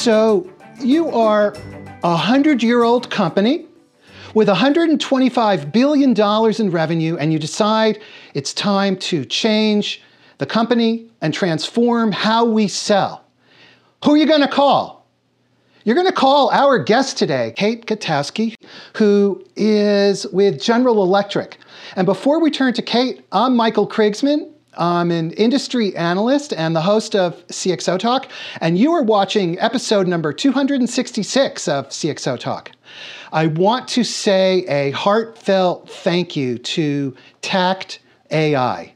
So you are a hundred year old company with $125 billion in revenue, and you decide it's time to change the company and transform how we sell. Who are you going to call? You're going to call our guest today, Kate Gutowski, who is with General Electric. And before we turn to Kate, I'm Michael Krigsman. I'm an industry analyst and the host of CXO Talk, and you are watching episode number 266 of CXO Talk. I want to say a heartfelt thank you to Tact AI.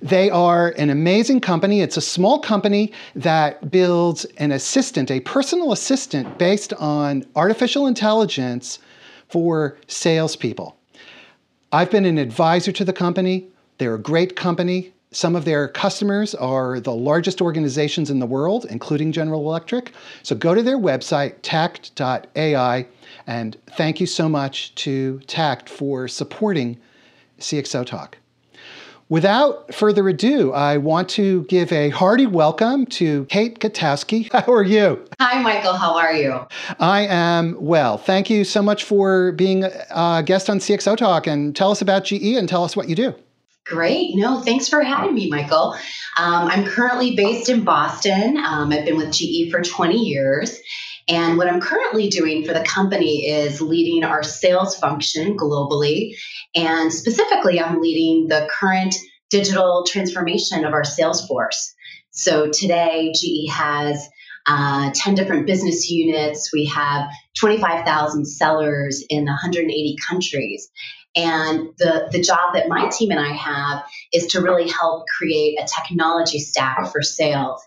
They are an amazing company. It's a small company that builds an assistant, a personal assistant based on artificial intelligence for salespeople. I've been an advisor to the company. They're a great company. Some of their customers are the largest organizations in the world, including General Electric. So go to their website, tact.ai, and thank you so much to Tact for supporting CXO Talk. Without further ado, I want to give a hearty welcome to Kate Gutowski. How are you? Hi, Michael. How are you? I am well. Thank you so much for being a guest on CXO Talk and tell us about GE and tell us what you do. Great. No, thanks for having me, Michael. Um, I'm currently based in Boston. Um, I've been with GE for 20 years. And what I'm currently doing for the company is leading our sales function globally. And specifically, I'm leading the current digital transformation of our sales force. So today, GE has uh, 10 different business units. We have 25,000 sellers in 180 countries. And the, the job that my team and I have is to really help create a technology stack for sales.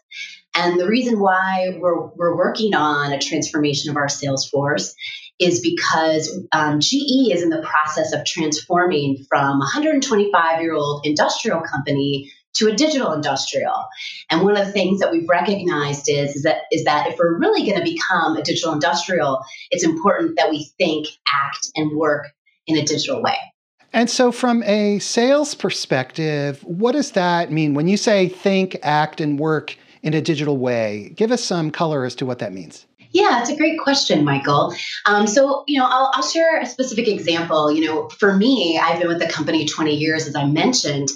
And the reason why we're, we're working on a transformation of our sales force is because um, GE is in the process of transforming from a 125 year old industrial company to a digital industrial. And one of the things that we've recognized is, is that is that if we're really going to become a digital industrial, it's important that we think, act, and work in a digital way. And so, from a sales perspective, what does that mean? When you say think, act, and work in a digital way, give us some color as to what that means. Yeah, it's a great question, Michael. Um, so, you know, I'll, I'll share a specific example. You know, for me, I've been with the company 20 years, as I mentioned.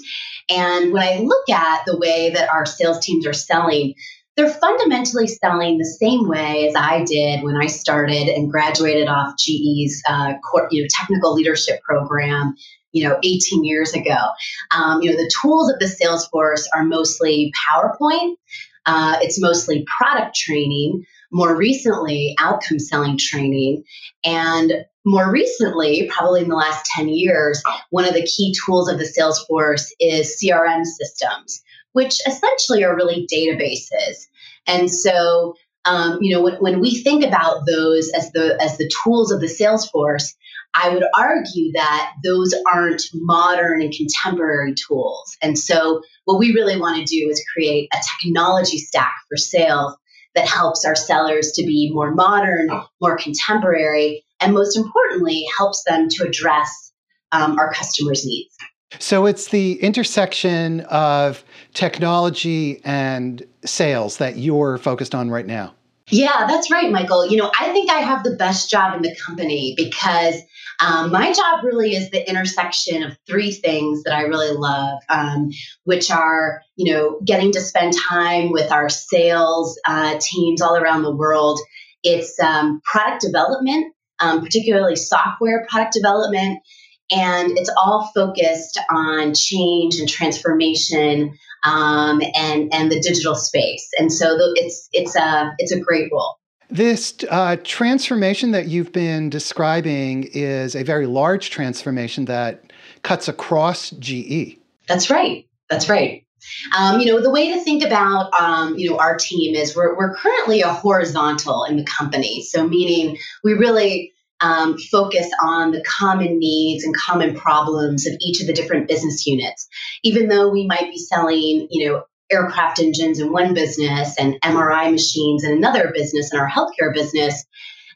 And when I look at the way that our sales teams are selling, they're fundamentally selling the same way as I did when I started and graduated off GE's uh, you know, technical leadership program. You know, 18 years ago. Um, you know, the tools of the Salesforce are mostly PowerPoint. Uh, it's mostly product training. More recently, outcome selling training, and more recently, probably in the last 10 years, one of the key tools of the Salesforce is CRM systems which essentially are really databases. And so, um, you know, when, when we think about those as the as the tools of the Salesforce, I would argue that those aren't modern and contemporary tools. And so, what we really want to do is create a technology stack for sales that helps our sellers to be more modern, more contemporary, and most importantly, helps them to address um, our customers' needs. So it's the intersection of technology and sales that you're focused on right now. Yeah, that's right, Michael. You know, I think I have the best job in the company because um, my job really is the intersection of three things that I really love, um, which are, you know, getting to spend time with our sales uh, teams all around the world. It's um, product development, um, particularly software product development and it's all focused on change and transformation um, and and the digital space. And so it's it's a it's a great role. This uh, transformation that you've been describing is a very large transformation that cuts across GE. That's right. That's right. Um, you know, the way to think about, um, you know, our team is we're, we're currently a horizontal in the company. So meaning we really um, focus on the common needs and common problems of each of the different business units. Even though we might be selling, you know, aircraft engines in one business and MRI machines in another business in our healthcare business,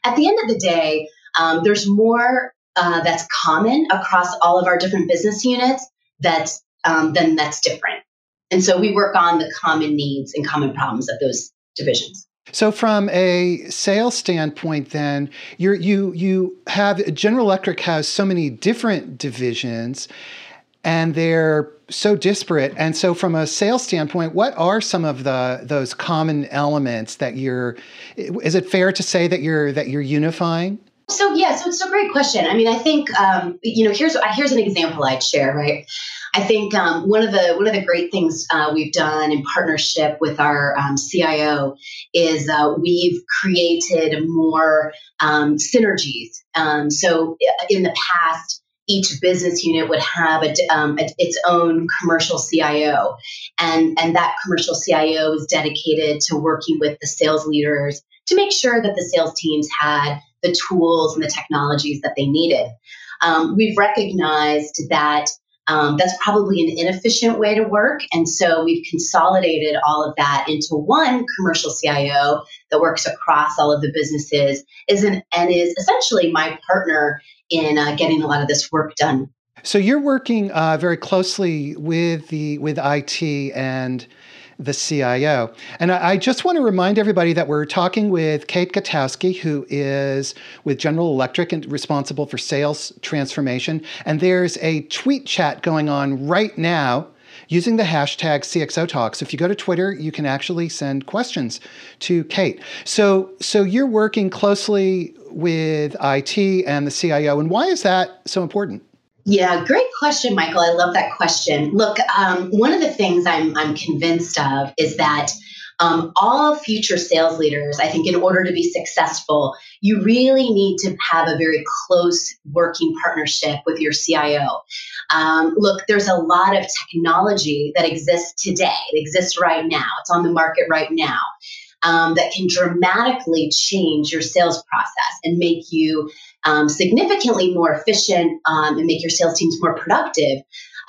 at the end of the day, um, there's more uh, that's common across all of our different business units that's um, then that's different. And so we work on the common needs and common problems of those divisions. So, from a sales standpoint, then you you you have General Electric has so many different divisions, and they're so disparate. And so, from a sales standpoint, what are some of the those common elements that you're? Is it fair to say that you're that you're unifying? So yeah, so it's a great question. I mean, I think um, you know here's here's an example I'd share. Right, I think um, one of the one of the great things uh, we've done in partnership with our um, CIO is uh, we've created more um, synergies. Um, so in the past, each business unit would have a, um, a, its own commercial CIO, and and that commercial CIO is dedicated to working with the sales leaders to make sure that the sales teams had the tools and the technologies that they needed. Um, we've recognized that um, that's probably an inefficient way to work. And so we've consolidated all of that into one commercial CIO that works across all of the businesses is an, and is essentially my partner in uh, getting a lot of this work done. So you're working uh, very closely with the with IT and the CIO. And I, just want to remind everybody that we're talking with Kate Gutowski, who is with General Electric and responsible for sales transformation. And there's a tweet chat going on right now using the hashtag CXO Talks. If you go to Twitter, you can actually send questions to Kate. So, so you're working closely with IT and the CIO, and why is that so important? Yeah, great question, Michael. I love that question. Look, um, one of the things I'm, I'm convinced of is that um, all future sales leaders, I think, in order to be successful, you really need to have a very close working partnership with your CIO. Um, look, there's a lot of technology that exists today, it exists right now, it's on the market right now. Um, that can dramatically change your sales process and make you um, significantly more efficient um, and make your sales teams more productive.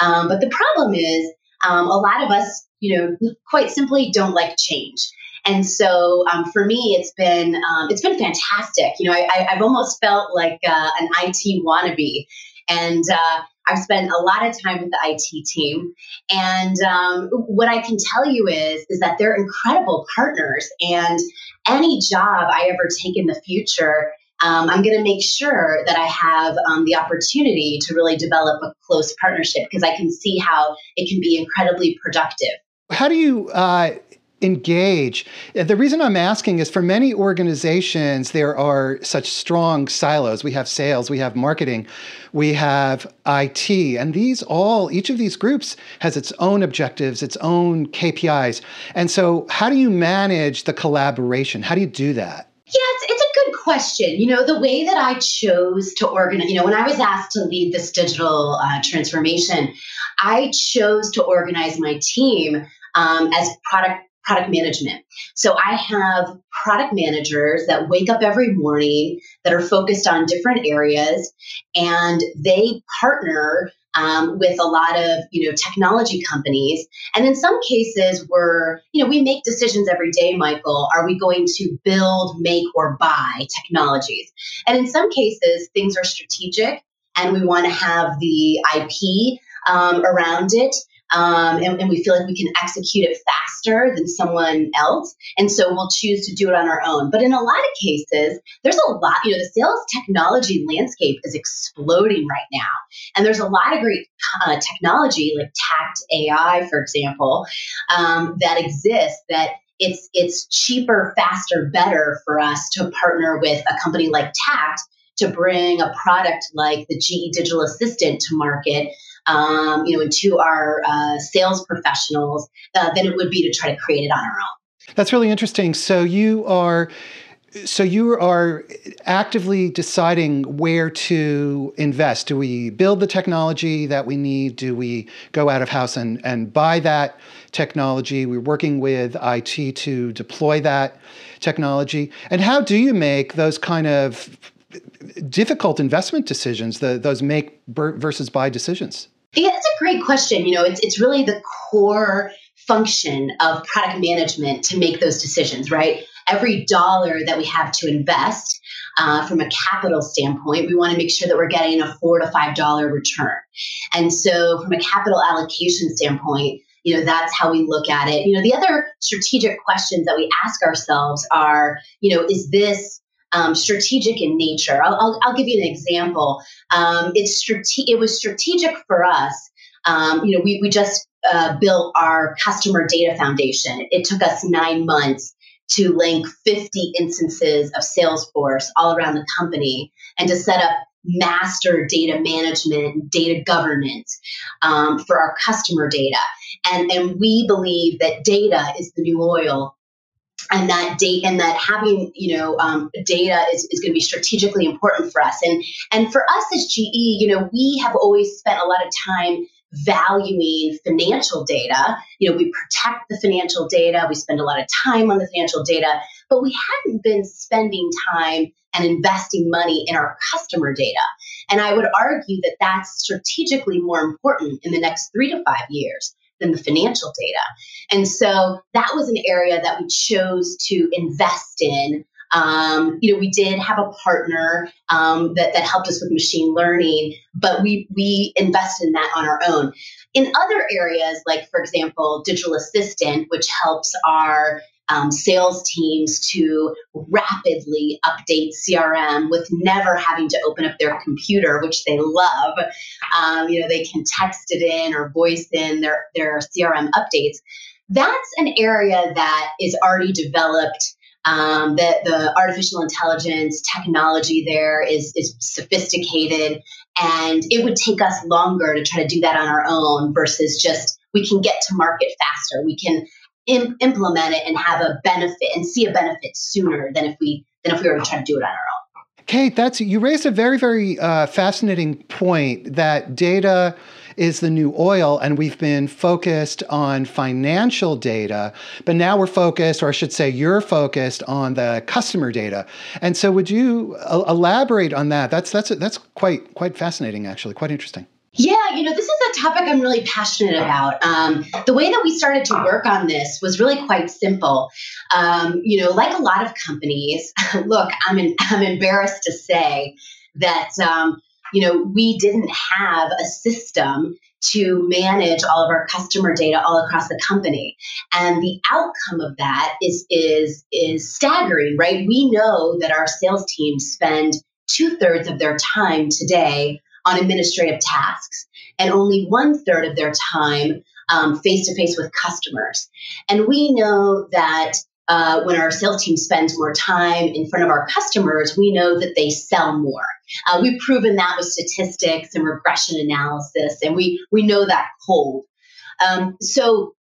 Um, but the problem is, um, a lot of us, you know, quite simply don't like change. And so um, for me, it's been um, it's been fantastic. You know, I, have almost felt like uh, an IT wannabe, and uh, I've spent a lot of time with the IT team. And um, what I can tell you is is that they're incredible partners. And any job I ever take in the future um, I'm going to make sure that I have um, the opportunity to really develop a close partnership because I can see how it can be incredibly productive. How do you uh, engage? The reason I'm asking is for many organizations, there are such strong silos. We have sales, we have marketing, we have IT, and these all, each of these groups has its own objectives, its own KPIs. And so, how do you manage the collaboration? How do you do that? Yeah, it's, it's question. You know, the way that I chose to organize, you know, when I was asked to lead this digital uh, transformation, I chose to organize my team um, as product product management. So I have product managers that wake up every morning that are focused on different areas and they partner um, with a lot of you know technology companies. And in some cases we're you know we make decisions every day michael. Are we going to build make or buy technologies? And in some cases things are strategic and we want to have the ip um, around it um, and, and, we feel like we can execute it faster than someone else. And so we'll choose to do it on our own. But in a lot of cases, there's a lot, you know, the sales technology landscape is exploding right now. And there's a lot of great uh, technology like Tact AI, for example, um, that exists that it's it's cheaper, faster, better for us to partner with a company like Tact to bring a product like the GE Digital Assistant to market um, you know, to our uh, sales professionals uh, than it would be to try to create it on our own. That's really interesting. So you are so you are actively deciding where to invest. Do we build the technology that we need? Do we go out of house and, and buy that technology? We're working with IT to deploy that technology. And how do you make those kind of difficult investment decisions, the, those make versus buy decisions? Yeah, that's a great question. You know, it's it's really the core function of product management to make those decisions, right? Every dollar that we have to invest uh, from a capital standpoint, we want to make sure that we're getting a four to five dollar return. And so, from a capital allocation standpoint, you know, that's how we look at it. You know, the other strategic questions that we ask ourselves are, you know, is this um, strategic in nature? I'll, I'll, I'll, give you an example. Um, it's strate- it was strategic for us. Um, you know, we, we just uh, built our customer data foundation. It took us nine months to link 50 instances of Salesforce all around the company and to set up master data management, data governance um, for our customer data. And, and we believe that data is the new oil and that date and that having you know um, data is, is going to be strategically important for us and and for us as ge you know we have always spent a lot of time valuing financial data. You know, we protect the financial data, we spend a lot of time on the financial data, but we hadn't been spending time and investing money in our customer data. And I would argue that that's strategically more important in the next three to five years than the financial data. And so that was an area that we chose to invest in um, you know, we did have a partner um, that, that helped us with machine learning, but we we invested in that on our own. In other areas, like for example, digital assistant, which helps our um, sales teams to rapidly update CRM with never having to open up their computer, which they love. Um, you know, they can text it in or voice in their, their CRM updates. That's an area that is already developed um, that the artificial intelligence technology there is is sophisticated, and it would take us longer to try to do that on our own versus just we can get to market faster. We can Im- implement it and have a benefit and see a benefit sooner than if we than if we were to try to do it on our own. Kate, that's you raised a very very uh, fascinating point that data is the new oil, and we've been focused on financial data, but now we're focused, or I should say, you're focused on the customer data. And so, would you uh, elaborate on that? That's that's that's quite quite fascinating, actually, quite interesting. Yeah, you know, this is a topic I'm really passionate about. Um, the way that we started to work on this was really quite simple. Um, you know, like a lot of companies, look, I'm, in, I'm embarrassed to say that um, you know, we didn't have a system to manage all of our customer data all across the company. And the outcome of that is is is staggering, right? We know that our sales teams spend two thirds of their time today on administrative tasks and only one third of their time face to face with customers. And we know that uh, when our sales team spends more time in front of our customers, we know that they sell more. Uh, we've proven that with statistics and regression analysis, and we we know that cold. Um, so,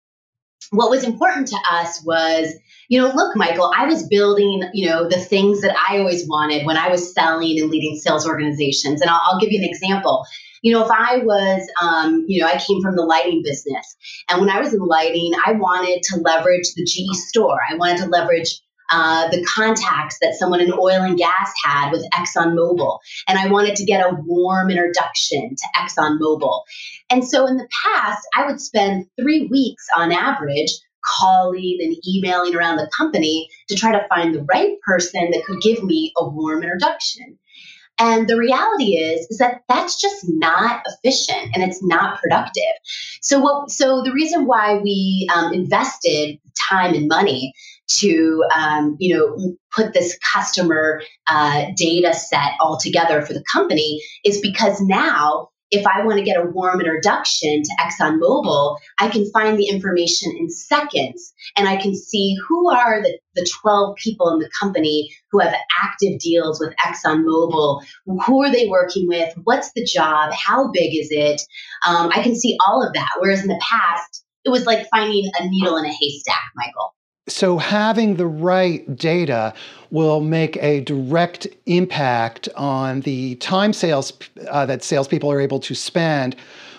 what was important to us was, you know, look, Michael, I was building, you know, the things that I always wanted when I was selling and leading sales organizations, and I'll, I'll give you an example you know, if I was, um, you know, I came from the lighting business, and when I was in lighting, I wanted to leverage the GE store. I wanted to leverage uh, the contacts that someone in oil and gas had with ExxonMobil. And I wanted to get a warm introduction to ExxonMobil. And so in the past, I would spend three weeks on average calling and emailing around the company to try to find the right person that could give me a warm introduction. And the reality is, is that that's just not efficient and it's not productive. So what? So the reason why we um, invested time and money to um, you know put this customer uh, data set all together for the company is because now if I want to get a warm introduction to ExxonMobil, I can find the information in seconds and I can see who are the, the 12 people in the company who have active deals with ExxonMobil. Who are they working with? What's the job? How big is it? Um, I can see all of that. Whereas in the past, it was like finding a needle in a haystack, Michael. So, having the right data will make a direct impact on the time sales uh, that salespeople are able to spend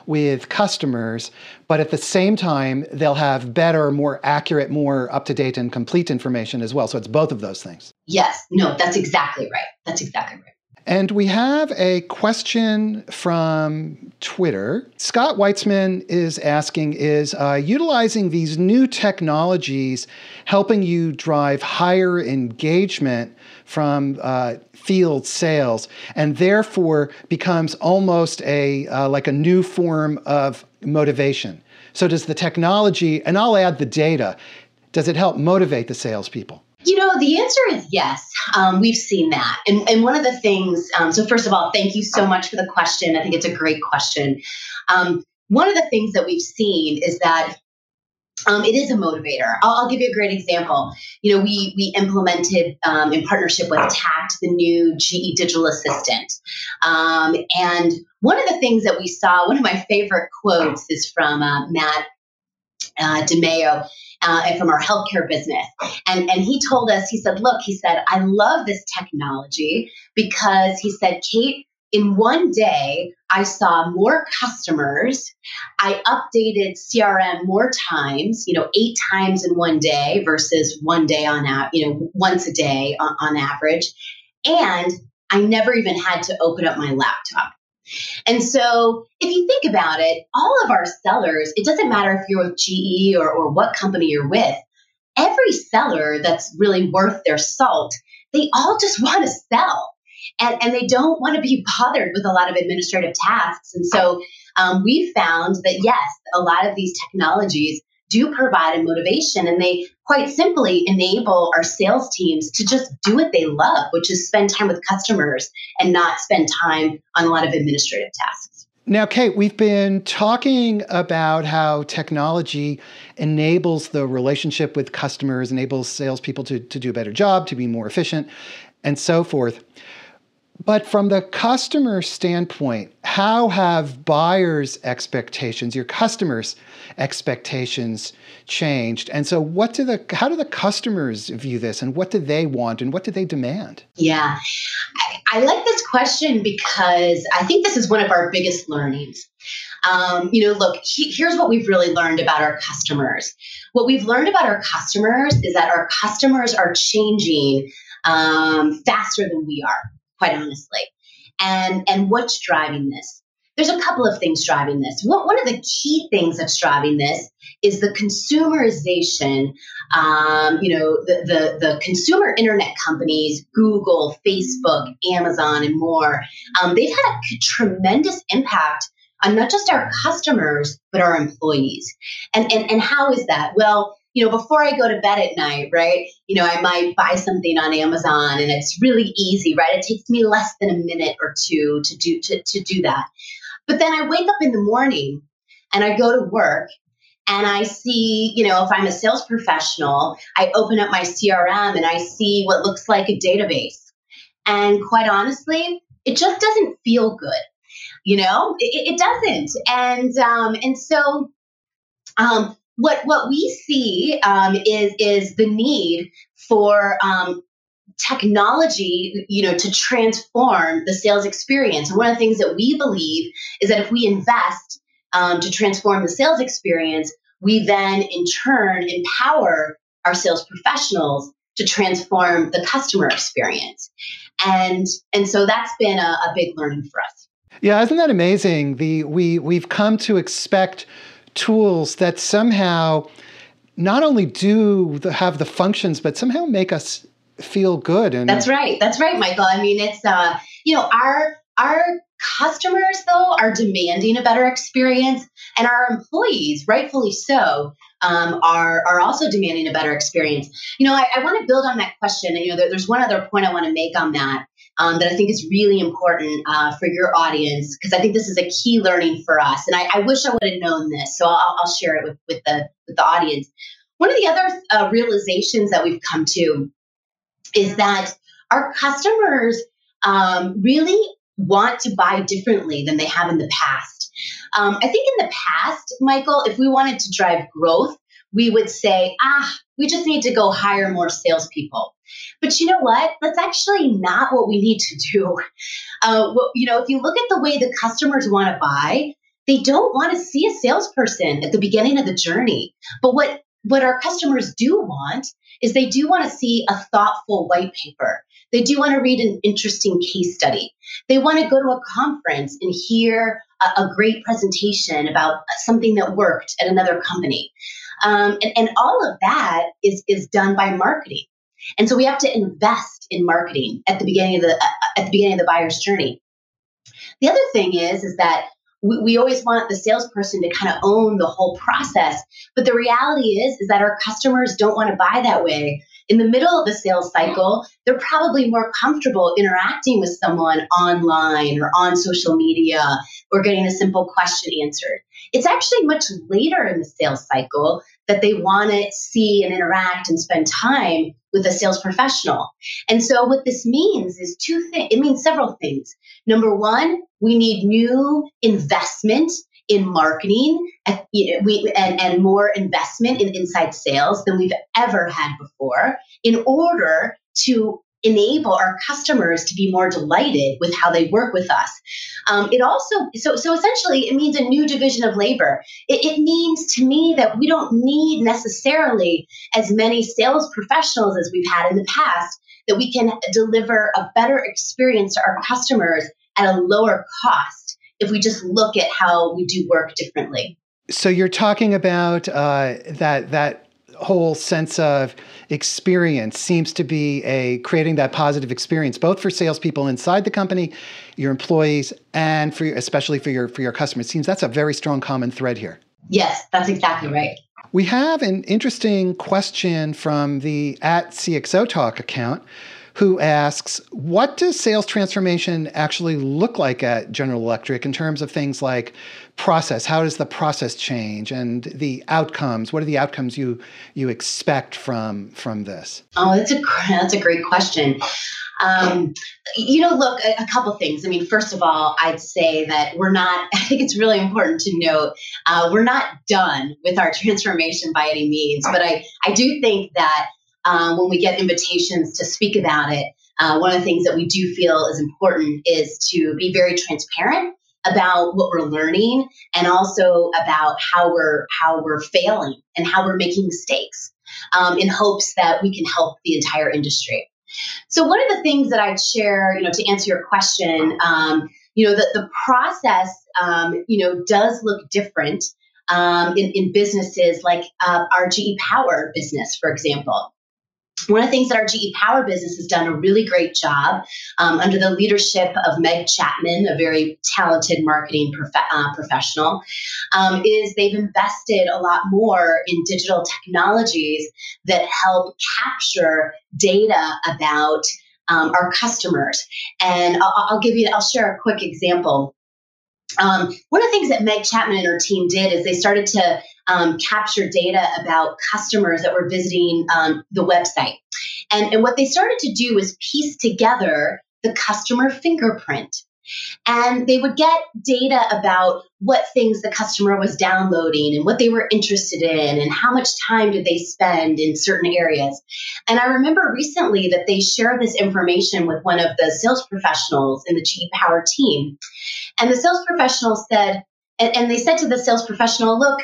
with customers, but at the same time, they'll have better, more accurate, more up to date, and complete information as well. So, it's both of those things. Yes, no, that's exactly right. That's exactly right. And we have a question from Twitter. Scott Weitzman is asking Is uh, utilizing these new technologies helping you drive higher engagement from uh, field sales and therefore becomes almost a uh, like a new form of motivation? So does the technology, and I'll add the data, does it help motivate the salespeople? You know, the answer is yes. Um, we've seen that. And, and one of the things, um, so first of all, thank you so much for the question. I think it's a great question. Um, one of the things that we've seen is that um, it is a motivator. I'll, I'll, give you a great example. You know, we we implemented um, in partnership with Tact the new GE Digital Assistant, um, and one of the things that we saw, one of my favorite quotes is from uh, Matt uh, DeMeo. Uh, from our healthcare business. And, and he told us, he said, Look, he said, I love this technology because he said, Kate, in one day, I saw more customers. I updated CRM more times, you know, eight times in one day versus one day on, a, you know, once a day on, on average. And I never even had to open up my laptop. And so, if you think about it, all of our sellers, it doesn't matter if you're with GE or, or what company you're with, every seller that's really worth their salt, they all just want to sell and, and they don't want to be bothered with a lot of administrative tasks. And so um, we found that yes, a lot of these technologies do provide a motivation and they quite simply enable our sales teams to just do what they love, which is spend time with customers and not spend time on a lot of administrative tasks. Now, Kate, we've been talking about how technology enables the relationship with customers, enables salespeople to, to do a better job, to be more efficient, and so forth. But from the customer standpoint, how have buyers' expectations, your customers' expectations changed? And so what do the how do the customers view this and what do they want and what do they demand? Yeah. I, I like this question because I think this is one of our biggest learnings. Um, you know, look, he, here's what we've really learned about our customers. What we've learned about our customers is that our customers are changing um, faster than we are quite honestly. And and what's driving this? There's a couple of things driving this. One, of the key things that's driving this is the consumerization. Um, you know, the, the the consumer internet companies, Google, Facebook, Amazon, and more. Um, they've had a tremendous impact on not just our customers but our employees. And and and how is that? Well you know, before I go to bed at night, right, you know, I might buy something on Amazon and it's really easy, right? It takes me less than a minute or two to do to, to do that. But then I wake up in the morning and I go to work and I see, you know, if I'm a sales professional, I open up my CRM and I see what looks like a database. And quite honestly, it just doesn't feel good. You know, it, it doesn't. And um, and so um, what what we see um, is is the need for um, technology you know to transform the sales experience. And one of the things that we believe is that if we invest um, to transform the sales experience we then in turn empower our sales professionals to transform the customer experience. And and so that's been a, a big learning for us. Yeah isn't that amazing? The we we've come to expect tools that somehow not only do the, have the functions, but somehow make us feel good. And that's right. That's right, Michael. I mean, it's uh, you know, our our customers though are demanding a better experience, and our employees, rightfully so, um, are are also demanding a better experience. You know, I, I want to build on that question. And, you know, there, there's one other point I want to make on that um, that I think is really important uh, for your audience because I think this is a key learning for us. And I, I wish I would have known this, so I'll, I'll, share it with, with the with the audience. One of the other uh, realizations that we've come to is that our customers um, really want to buy differently than they have in the past. Um, I think in the past, Michael, if we wanted to drive growth, we would say, ah, we just need to go hire more salespeople. But you know what? That's actually not what we need to do. Uh, you know, if you look at the way the customers want to buy, they don't want to see a salesperson at the beginning of the journey. But what what our customers do want is they do want to see a thoughtful white paper. They do want to read an interesting case study. They want to go to a conference and hear a, a great presentation about something that worked at another company. Um, and, and all of that is, is done by marketing. And so we have to invest in marketing at the beginning of the uh, at the beginning of the buyer's journey. The other thing is is that we, we always want the salesperson to kind of own the whole process. But the reality is, is that our customers don't want to buy that way. In the middle of the sales cycle, they're probably more comfortable interacting with someone online or on social media or getting a simple question answered. It's actually much later in the sales cycle that they want to see and interact and spend time with a sales professional. And so what this means is two things. It means several things. Number one, we need new investment in marketing and, we, and more investment in inside sales than we've ever had before in order to enable our customers to be more delighted with how they work with us. Um, it also, so, so essentially, it means a new division of labor. It, it means to me that we don't need necessarily as many sales professionals as we've had in the past, that we can deliver a better experience to our customers at a lower cost if we just look at how we do work differently. So you're talking about uh, that that whole sense of experience seems to be a creating that positive experience both for salespeople inside the company, your employees, and for especially for your for your customers. It seems that's a very strong common thread here. Yes, that's exactly right. We have an interesting question from the at CXO Talk account who asks, What does sales transformation actually look like at General Electric in terms of things like process? How does the process change and the outcomes? What are the outcomes you, you expect from, from this? Oh, that's a, that's a great question. Um, you know, look, a, a, couple things. I mean, first of all, I'd say that we're not, I think it's really important to note, uh, we're not done with our transformation by any means, but I, I do think that um, when we get invitations to speak about it, uh, one of the things that we do feel is important is to be very transparent about what we're learning and also about how we're how we're failing and how we're making mistakes um, in hopes that we can help the entire industry. So one of the things that I'd share, you know, to answer your question, um, you know, that the process, um, you know, does look different um, in, in, businesses like uh, our GE Power business, for example one of the things that our GE Power business has done a really great job um, under the leadership of Meg Chapman, a very talented marketing prof- uh, professional, um, is they've invested a lot more in digital technologies that help capture data about um, our customers. And I'll, I'll give you, I'll share a quick example. Um, one of the things that Meg Chapman and her team did is they started to um, capture data about customers that were visiting um, the website. And, and what they started to do was piece together the customer fingerprint. And they would get data about what things the customer was downloading and what they were interested in and how much time did they spend in certain areas. And I remember recently that they shared this information with one of the sales professionals in the GE Power team. And the sales professional said, and, and they said to the sales professional, look,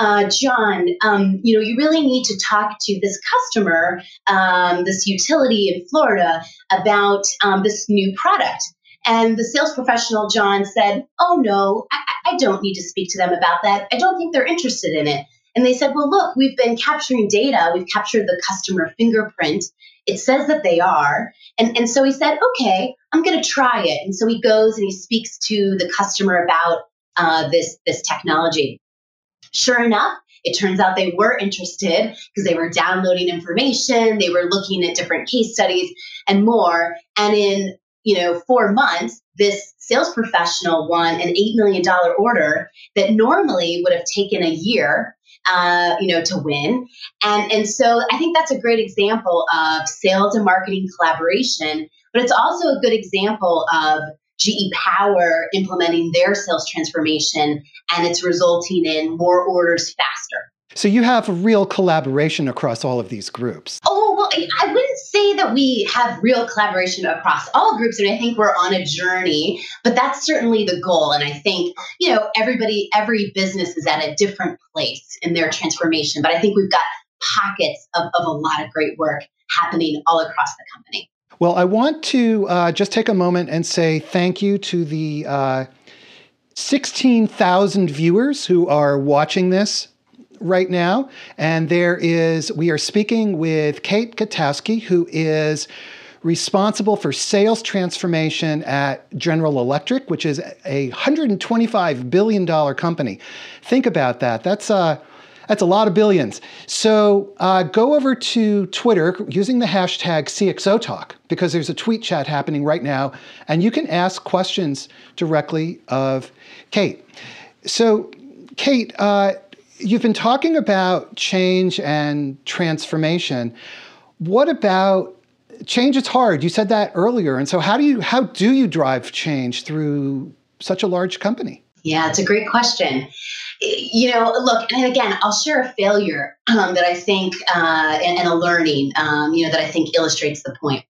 uh, John, um, you know, you really need to talk to this customer, um, this utility in Florida, about um, this new product. And the sales professional, John, said, Oh, no, I, I don't need to speak to them about that. I don't think they're interested in it. And they said, Well, look, we've been capturing data, we've captured the customer fingerprint. It says that they are. And, and so he said, Okay, I'm going to try it. And so he goes and he speaks to the customer about uh, this, this technology. Sure enough, it turns out they were interested because they were downloading information, they were looking at different case studies and more. And in you know four months, this sales professional won an eight million dollar order that normally would have taken a year. Uh, you know, to win, and and so I think that's a great example of sales and marketing collaboration. But it's also a good example of GE Power implementing their sales transformation, and it's resulting in more orders faster. So you have a real collaboration across all of these groups. Oh, well, I wouldn't say that we have real collaboration across all groups. and I think we're on a journey, but that's certainly the goal. And I think, you know, everybody, every business is at a different place in their transformation. But I think we've got pockets of, of a lot of great work happening all across the company. Well, I want to uh, just take a moment and say thank you to the uh, 16,000 viewers who are watching this right now. And there is, we are speaking with Kate Gutowski, who is responsible for sales transformation at General Electric, which is a $125 billion company. Think about that. That's uh, that's a lot of billions. So uh, go over to Twitter using the hashtag CXOTalk because there's a tweet chat happening right now, and you can ask questions directly of Kate. So, Kate, uh, you've been talking about change and transformation. What about change is hard. You said that earlier. And so how do you how do you drive change through such a large company? Yeah, it's a great question you know, look, and again, I'll share a failure um, that I think uh, and, and, a learning, um, you know, that I think illustrates the point.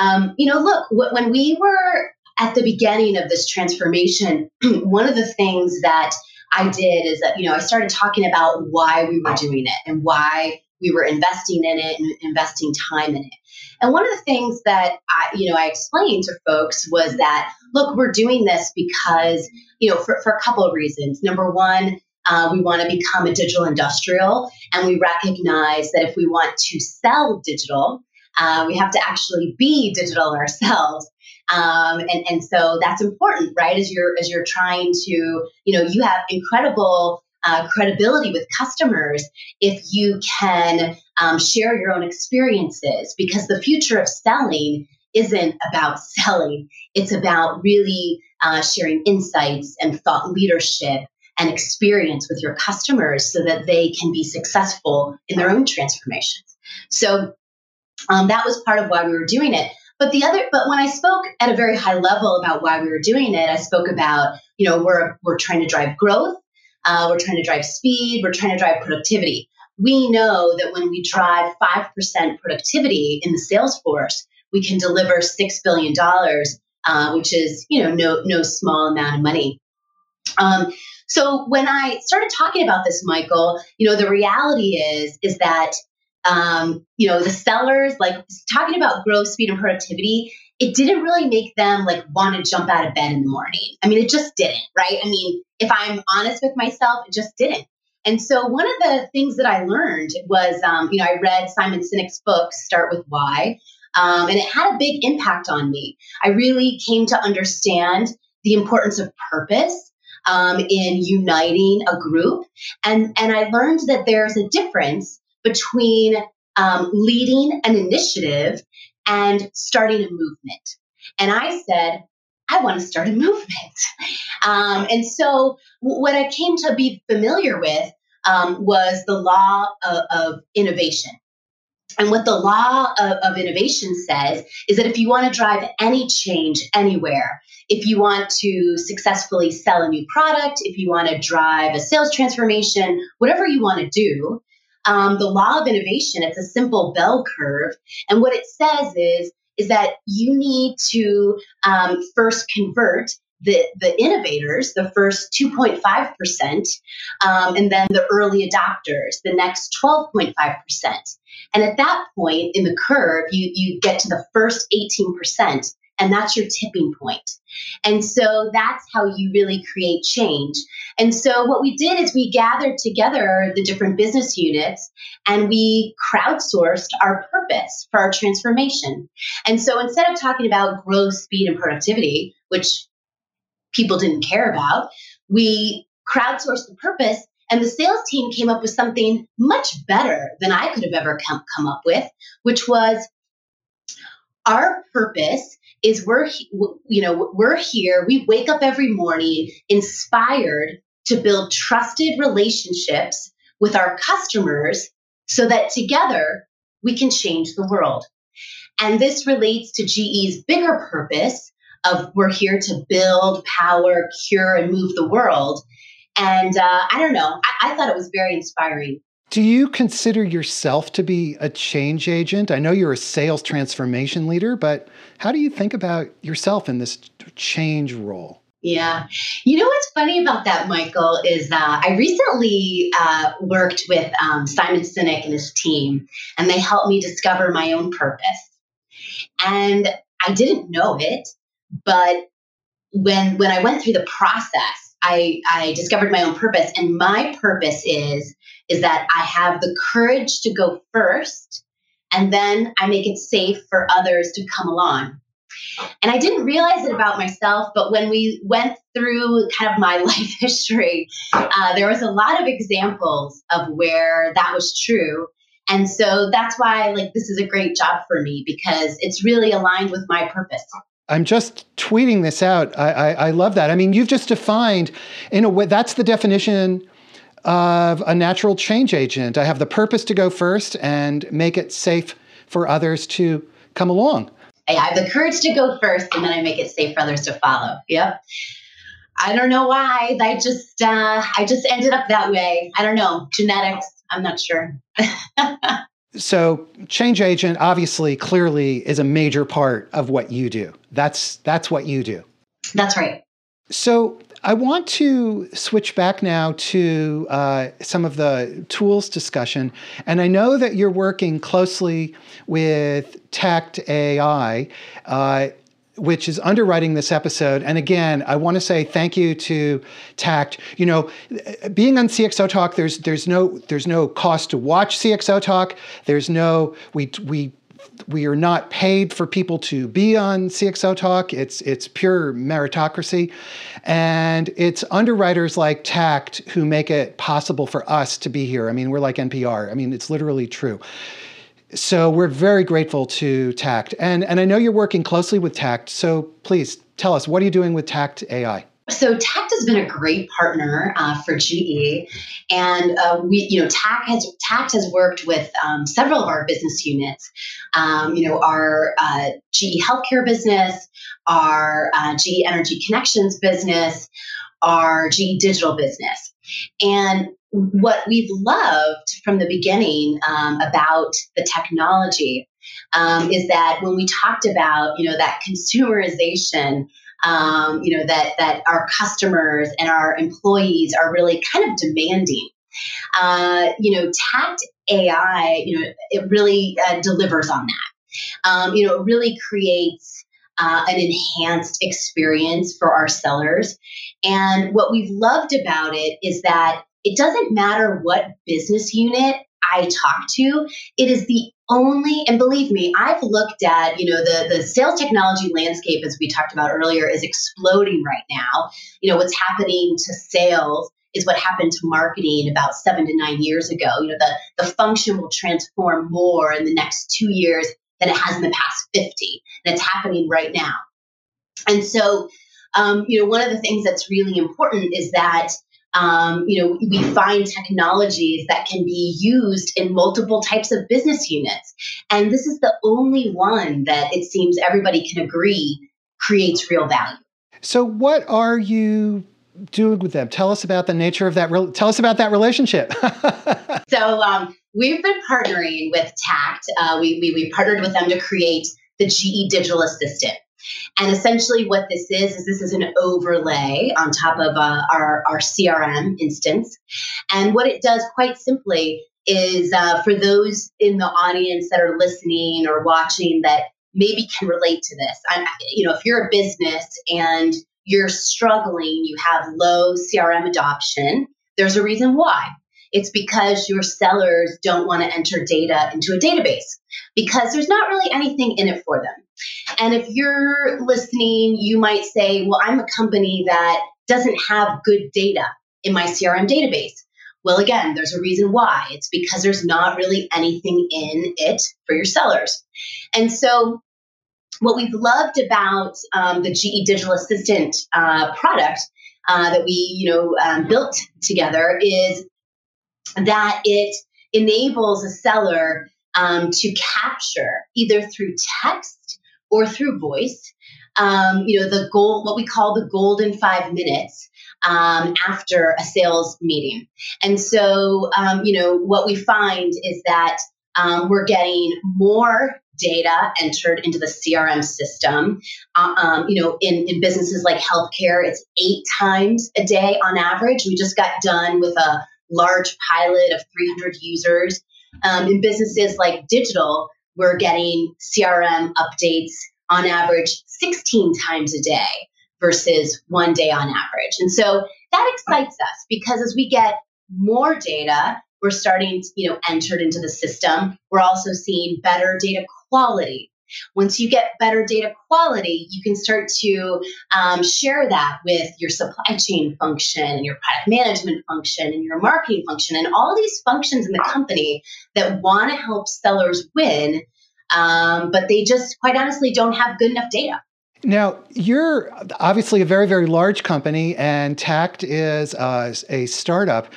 Um, you know, look, when we were at the beginning of this transformation, one of the things that I did is that, you know, I started talking about why we were doing it and why we were investing in it and investing time in it. And one of the things that I, you know, I explained to folks was that, look, we're doing this because, you know, for, for a couple of reasons. Number one, uh, we want to become a digital industrial, and we recognize that if we want to sell digital, uh, we have to actually be digital ourselves. Um, and, and so that's important, right? As you're as you're trying to, you know, you have incredible uh, credibility with customers if you can um, share your own experiences because the future of selling isn't about selling it's about really uh, sharing insights and thought leadership and experience with your customers so that they can be successful in their own transformations so um, that was part of why we were doing it but the other but when i spoke at a very high level about why we were doing it i spoke about you know we're we're trying to drive growth uh, we're trying to drive speed. We're trying to drive productivity. We know that when we drive 5% productivity in the sales force, we can deliver $6 billion, uh, which is, you know, no, no small amount of money. Um, so when I started talking about this, Michael, you know, the reality is, is that, um, you know, the sellers, like talking about growth, speed, and productivity, it didn't really make them like want to jump out of bed in the morning. I mean, it just didn't, right? I mean, if I'm honest with myself, it just didn't. And so one of the things that I learned was, um, you know, I read Simon Sinek's book, Start with Why, um, and it had a big impact on me. I really came to understand the importance of purpose um, in uniting a group, and and I learned that there's a difference between um, leading an initiative and starting a movement. And I said, I want to start a movement. Um, and so, what I came to be familiar with um, was the law of, of, innovation. And what the law of, of innovation says is that if you want to drive any change anywhere, if you want to successfully sell a new product, if you want to drive a sales transformation, whatever you want to do, um, the law of innovation, it's a simple bell curve. And what it says is, is that you need to um, first convert the, the innovators, the first 2.5%, um, and then the early adopters, the next 12.5%. And at that point in the curve, you, you get to the first 18%. And that's your tipping point. And so that's how you really create change. And so what we did is we gathered together the different business units and we crowdsourced our purpose for our transformation. And so instead of talking about growth, speed, and productivity, which people didn't care about, we crowdsourced the purpose and the sales team came up with something much better than I could have ever come, come up with, which was our purpose is we're you know we're here we wake up every morning inspired to build trusted relationships with our customers so that together we can change the world. And this relates to GE's bigger purpose of we're here to build power cure and move the world. And uh, i don't know I, I thought it was very inspiring do you consider yourself to be a change agent? I know you're a sales transformation leader, but how do you think about yourself in this change role? Yeah. You know what's funny about that, Michael, is uh, I recently uh, worked with um, Simon Sinek and his team, and they helped me discover my own purpose. And I didn't know it, but when when I went through the process, I, I discovered my own purpose. And my purpose is is that I have the courage to go first and then I make it safe for others to come along. And I didn't realize it about myself, but when we went through kind of my life history, uh, there was a lot of examples of where that was true. And so that's why, like, this is a great job for me because it's really aligned with my purpose. I'm just tweeting this out. I, I, I love that. I mean, you've just defined, in a way, that's the definition of a natural change agent. I have the purpose to go first and make it safe for others to come along. I have the courage to go first and then I make it safe for others to follow. Yep. I don't know why. I just uh, I just ended up that way. I don't know. Genetics. I'm not sure. so change agent obviously clearly is a major part of what you do. That's that's what you do. That's right. So I want to switch back now to uh, some of the tools discussion. And I know that you're working closely with Tact AI. Uh, which is underwriting this episode. And again, I want to say thank you to Tact. You know, being on CXO Talk, there's there's no there's no cost to watch CXO Talk. There's no we we we are not paid for people to be on CXO Talk. It's it's pure meritocracy, and it's underwriters like Tact who make it possible for us to be here. I mean, we're like NPR. I mean, it's literally true. So we're very grateful to Tact, and and I know you're working closely with Tact. So please tell us what are you doing with Tact AI. So Tact has been a great partner uh, for GE, and uh, we, you know, Tact has Tact has worked with um, several of our business units. Um, you know, our uh, GE Healthcare business, our uh, GE Energy Connections business, our GE Digital business, and what we've loved from the beginning um, about the technology um, is that when we talked about you know that consumerization um, you know that that our customers and our employees are really kind of demanding. Uh, you know, Tact AI, you know, it really uh, delivers on that. Um, you know, it really creates uh, an enhanced experience for our sellers. And what we've loved about it is that it doesn't matter what business unit I talk to, it is the only and believe me i've looked at you know the the sales technology landscape as we talked about earlier is exploding right now. You know what's happening to sales is what happened to marketing about seven to nine years ago. You know the the function will transform more in the next two years than it has in the past 50 and it's happening right now. And so um, you know one of the things that's really important is that um, you know, we find technologies that can be used in multiple types of business units. And this is the only one that it seems everybody can agree creates real value. So, what are you doing with them? Tell us about the nature of that. Re- tell us about that relationship. so, um, we've been partnering with Tact. Uh, we, we, we partnered with them to create the GE Digital Assistant. And essentially, what this is is this is an overlay on top of uh, our, our CRM instance. And what it does, quite simply, is uh, for those in the audience that are listening or watching that maybe can relate to this. I, you know, if you're a business and you're struggling, you have low CRM adoption, there's a reason why. It's because your sellers don't want to enter data into a database because there's not really anything in it for them. And if you're listening, you might say, well, I'm a company that doesn't have good data in my CRM database. Well, again, there's a reason why. It's because there's not really anything in it for your sellers. And so, what we've loved about um, the GE Digital Assistant uh, product uh, that we, you know, um, built together is that it enables a seller um, to capture either through text or through voice. Um, you know, the goal, what we call the golden five minutes um, after a sales meeting. And so, um, you know, what we find is that um, we're getting more data entered into the CRM system. Uh, um, you know, in, in businesses like healthcare, it's eight times a day on average. We just got done with a large pilot of 300 users. Um, in businesses like digital, we're getting CRM updates on average 16 times a day versus one day on average. And so that excites us because as we get more data, we're starting to, you know, entered into the system. We're also seeing better data quality. Once you get better data quality, you can start to um, share that with your supply chain function and your product management function and your marketing function and all these functions in the company that want to help sellers win, um, but they just quite honestly don't have good enough data. Now, you're obviously a very, very large company, and Tact is uh, a startup.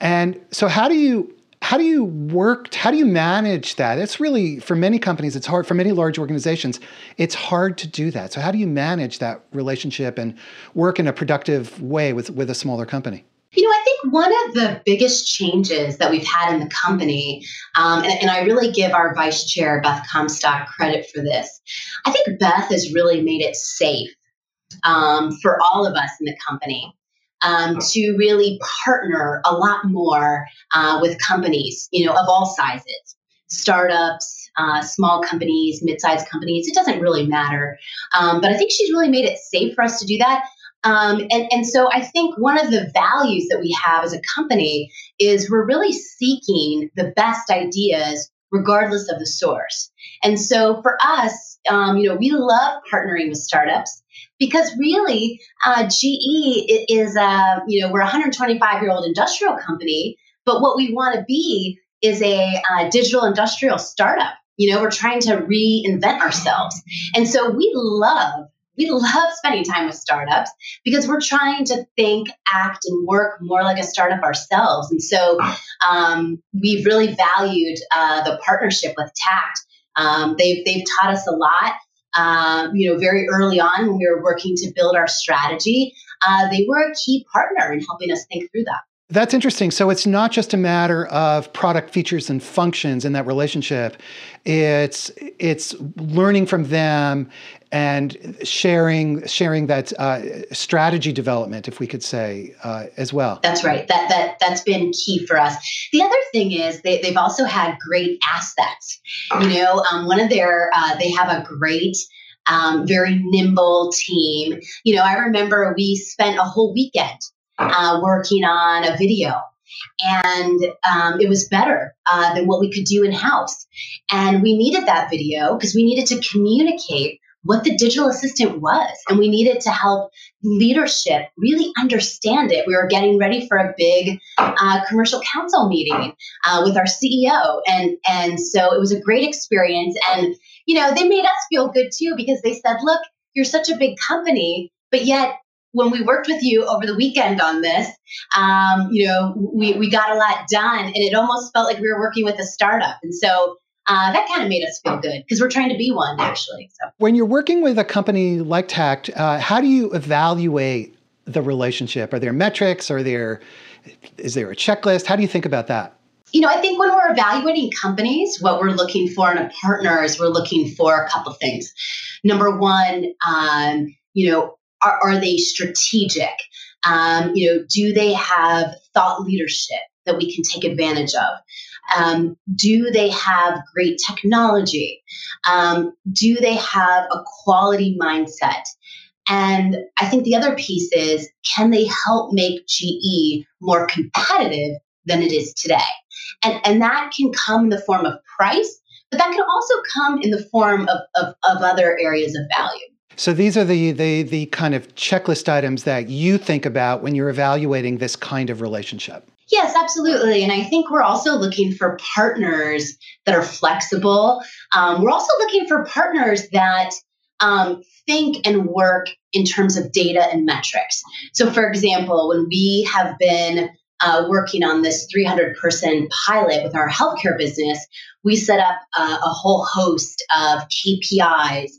And so, how do you how do you work how do you manage that? It's really for many companies it's hard for many large organizations it's hard to do that. So how do you manage that relationship and work in a productive way with with a smaller company? You know, I think one of the biggest changes that we've had in the company, um, and, and, I really give our vice chair, Beth Comstock, credit for this. I think Beth has really made it safe um, for all of us in the company um, to really partner a lot more uh, with companies, you know, of all sizes, startups, uh, small companies, mid-sized companies. It doesn't really matter, um, but I think she's really made it safe for us to do that. Um, and, and so I think one of the values that we have as a company is we're really seeking the best ideas regardless of the source. And so for us, um, you know, we love partnering with startups because really uh, GE is, uh, you know, we're a 125 year old industrial company, but what we want to be is a uh, digital industrial startup. You know, we're trying to reinvent ourselves. And so we love we love spending time with startups because we're trying to think, act, and work more like a startup ourselves. And so um, we've really valued uh, the partnership with Tact. Um, they've they've taught us a lot. Um, you know, very early on when we were working to build our strategy, uh, they were a key partner in helping us think through that. That's interesting. So it's not just a matter of product features and functions in that relationship. It's it's learning from them and sharing sharing that uh, strategy development, if we could say, uh, as well. That's right. That that that's been key for us. The other thing is they, they've also had great assets. You know, um, one of their uh, they have a great. Um, very nimble team. You know, I remember we spent a whole weekend uh, working on a video. And um, it was better uh, than what we could do in house. And we needed that video because we needed to communicate what the digital assistant was. And we needed to help leadership really understand it. We were getting ready for a big uh, commercial council meeting uh, with our CEO. And, and so it was a great experience. And, you know, they made us feel good too because they said, look, you're such a big company, but yet when we worked with you over the weekend on this, um, you know, we, we got a lot done and it almost felt like we were working with a startup. And so uh, that kind of made us feel good because we're trying to be one actually. So when you're working with a company like Tact, uh, how do you evaluate the relationship? Are there metrics? Are there is there a checklist? How do you think about that? You know, I think when we're evaluating companies, what we're looking for in a partner is we're looking for a couple things. Number one, um, you know, are, are they strategic? Um, you know, do they have thought leadership that we can take advantage of? Um, do they have great technology? Um, do they have a quality mindset? And I think the other piece is can they help make GE more competitive than it is today? And, and that can come in the form of price, but that can also come in the form of, of, of other areas of value. So these are the, the the kind of checklist items that you think about when you're evaluating this kind of relationship. Yes, absolutely. And I think we're also looking for partners that are flexible. Um, we're also looking for partners that um, think and work in terms of data and metrics. So, for example, when we have been uh, working on this 300 person pilot with our healthcare business, we set up uh, a whole host of KPIs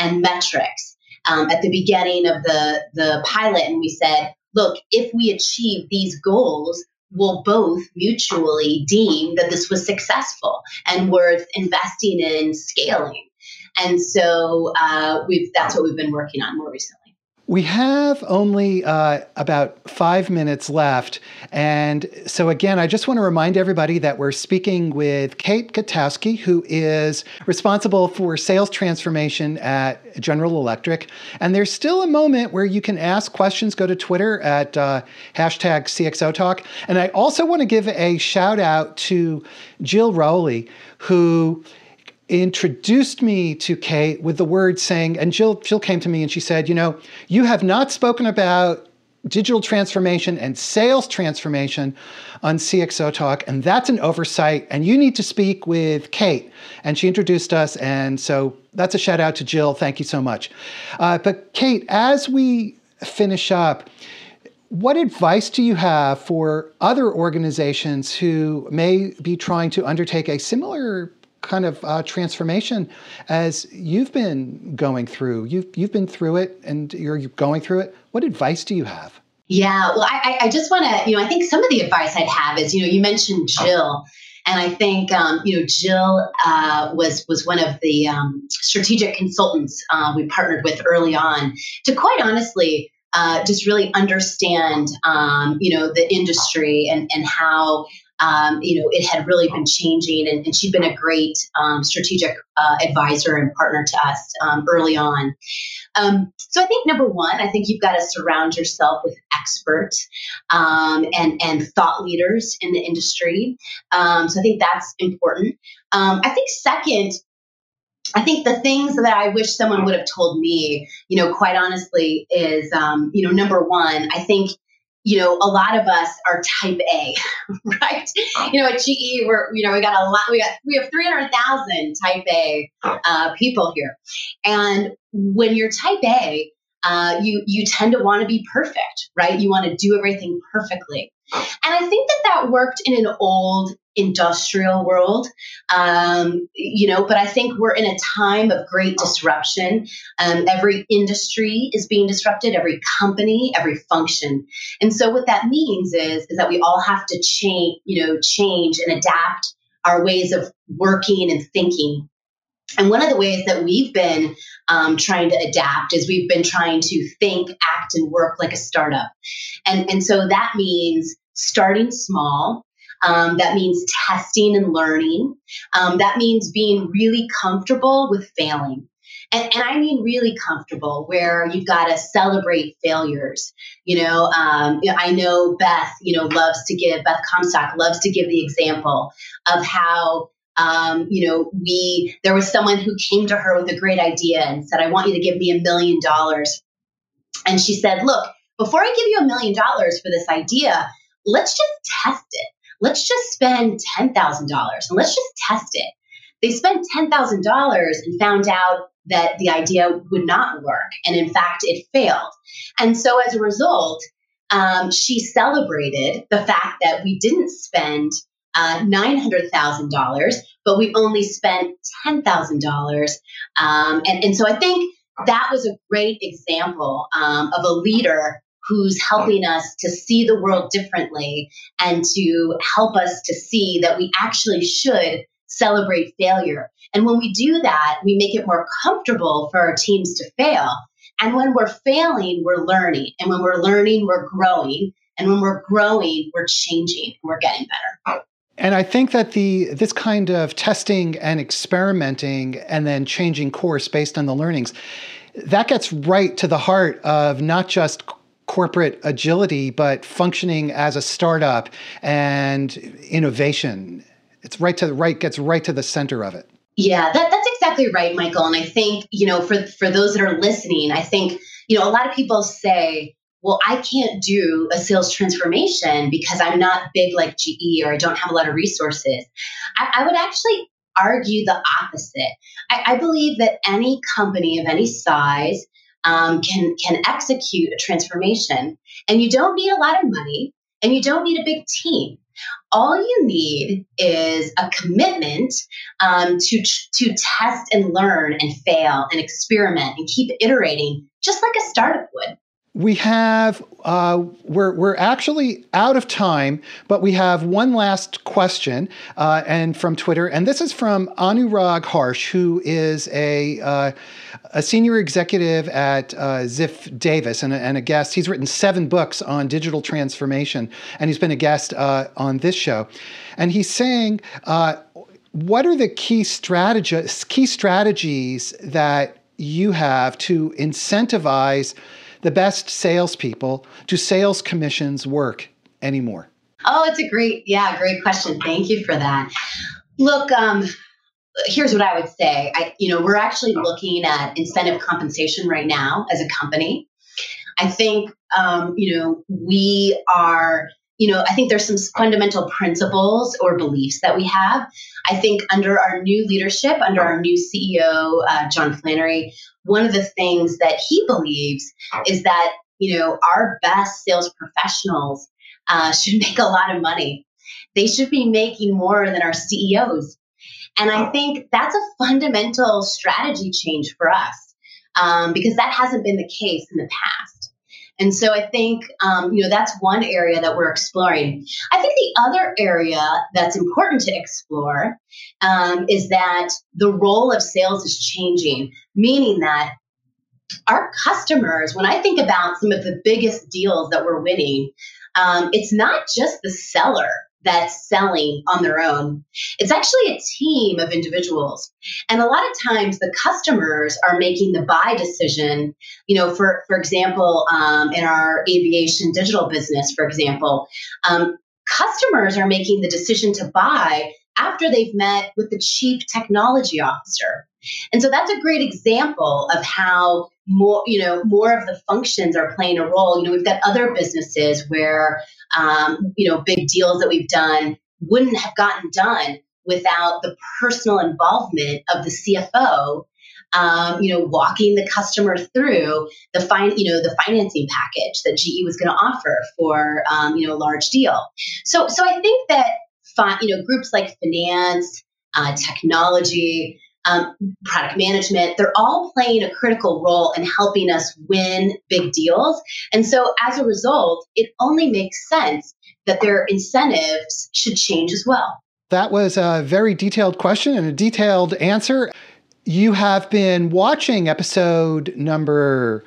and metrics um, at the beginning of the, the pilot. And we said, look, if we achieve these goals, we'll both mutually deem that this was successful and worth investing in scaling. And so uh, we've, that's what we've been working on more recently. We have only uh, about five minutes left. And so, again, I just want to remind everybody that we're speaking with Kate Gutowski, who is responsible for sales transformation at General Electric. And there's still a moment where you can ask questions. Go to Twitter at uh, hashtag CXO Talk. And I also want to give a shout out to Jill Rowley, who introduced me to Kate with the word saying, and Jill, Jill came to me and she said, You know, you have not spoken about digital transformation and sales transformation on CXO Talk, and that's an oversight, and you need to speak with Kate. And she introduced us, and so that's a shout out to Jill. Thank you so much. Uh, but, Kate, as we finish up, what advice do you have for other organizations who may be trying to undertake a similar kind of uh, transformation as you've been going through. You've you've been through it, and you're going through it. What advice do you have? Yeah, well, I, I just want to, you know, I think some of the advice I'd have is, you know, you mentioned Jill, and I think, um, you know, Jill uh, was was one of the um, strategic consultants uh, we partnered with early on to, quite honestly, uh, just really understand, um, you know, the industry and and how um, you know, it had really been changing, and, and she'd been a great um, strategic uh, advisor and partner to us um, early on. Um, so I think number one, I think you've got to surround yourself with experts um, and and thought leaders in the industry. Um, so I think that's important. I think second, I think the things that I wish someone would have told me, you know, quite honestly, is, um, you know, number one, I think you know, a lot of us are type A, right? You know, at GE, we're, you know, we got a lot, we got, we have 300,000 type A uh, people here. And when you're type A, uh, you, you tend to want to be perfect, right? You want to do everything perfectly. And I think that that worked in an old industrial world, um, you know, but I think we're in a time of great disruption. Um, every industry is being disrupted, every company, every function. And so what that means is, is that we all have to change, you know, change and adapt our ways of working and thinking and one of the ways that we've been um, trying to adapt is we've been trying to think, act, and work like a startup. And, and so that means starting small. Um, that means testing and learning. Um, that means being really comfortable with failing. And, and, I mean really comfortable, where you've got to celebrate failures. You know, um, I know Beth, you know, loves to give Beth Comstock loves to give the example of how um, you know, we there was someone who came to her with a great idea and said, "I want you to give me a million dollars." And she said, "Look, before I give you a million dollars for this idea, let's just test it. Let's just spend ten thousand dollars and let's just test it." They spent ten thousand dollars and found out that the idea would not work, and in fact, it failed. And so, as a result, um, she celebrated the fact that we didn't spend uh, $900,000, but we only spent $10,000. Um, and, and so I think that was a great example um, of a leader who's helping us to see the world differently and to help us to see that we actually should celebrate failure. And when we do that, we make it more comfortable for our teams to fail. And when we're failing, we're learning. And when we're learning, we're growing. And when we're growing, we're changing. We're getting better. And I think that the this kind of testing and experimenting and then changing course based on the learnings, that gets right to the heart of not just corporate agility, but functioning as a startup and innovation. It's right to the right, gets right to the center of it. Yeah, that, that's exactly right, Michael. And I think, you know, for for those that are listening, I think, you know, a lot of people say, well, I can't do a sales transformation because I'm not big like GE or I don't have a lot of resources. I, I would actually argue the opposite. I, I, believe that any company of any size um, can can execute a transformation, and you don't need a lot of money, and you don't need a big team. All you need is a commitment um, to to test and learn and fail and experiment and keep iterating, just like a startup would. We have uh, we're we're actually out of time, but we have one last question, uh, and from Twitter, and this is from Anurag Harsh, who is a uh, a senior executive at uh, Ziff Davis and a, and a, guest. He's written seven books on digital transformation, and he's been a guest uh, on this show, and he's saying. Uh, what are the key strategies key strategies that you have to incentivize the best salespeople? Do sales commissions work anymore? Oh, it's a great, yeah, great question. Thank you for that. Look, um, here's what I would say. I, you know, we're actually looking at incentive compensation right now as a company. I think, um, you know, we are you know, I think there's some fundamental principles or beliefs that we have. I think under our new leadership, under our new CEO, uh, John Flannery, one of the things that he believes is that, you know, our best sales professionals uh, should make a lot of money. They should be making more than our CEOs. And I think that's a fundamental strategy change for us um, because that hasn't been the case in the past. And so I think, um, you know, that's one area that we're exploring. I think the other area that's important to explore um, is that the role of sales is changing, meaning that our customers, when I think about some of the biggest deals that we're winning, um, it's not just the seller that's selling on their own. It's actually a team of individuals. And a lot of times the customers are making the buy decision. You know, for, for example, um, in our aviation digital business, for example, um, customers are making the decision to buy after they've met with the chief technology officer. And so that's a great example of how more, you know, more of the functions are playing a role. You know, we've got other businesses where, um, you know, big deals that we've done wouldn't have gotten done without the personal involvement of the CFO. Um, you know, walking the customer through the fine, you know, the financing package that GE was going to offer for, um, you know, a large deal. So, so I think that, fi- you know, groups like finance, uh, technology, um, product management, they're all playing a critical role in helping us win big deals. And so as a result, it only makes sense that their incentives should change as well. That was a very detailed question and a detailed answer. You have been watching episode number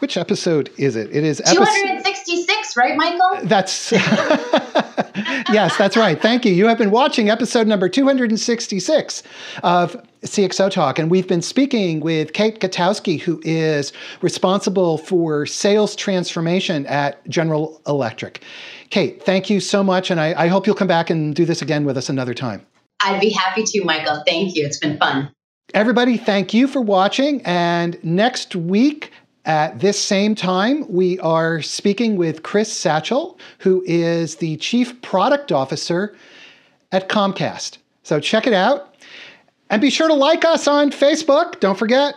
which episode is it? It is episode 266, right, Michael? That's Yes, that's right. Thank you. You have been watching episode number 266 of CXO Talk, and we've been speaking with Kate Gutowski, who is responsible for sales transformation at General Electric. Kate, thank you so much, and I, I hope you'll come back and do this again with us another time. I'd be happy to, Michael. Thank you. It's been fun. Everybody, thank you for watching. And next week, at this same time, we are speaking with Chris Satchell, who is the Chief Product Officer at Comcast. So check it out. And be sure to like us on Facebook, don't forget,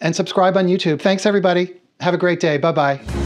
and subscribe on YouTube. Thanks, everybody. Have a great day. Bye bye.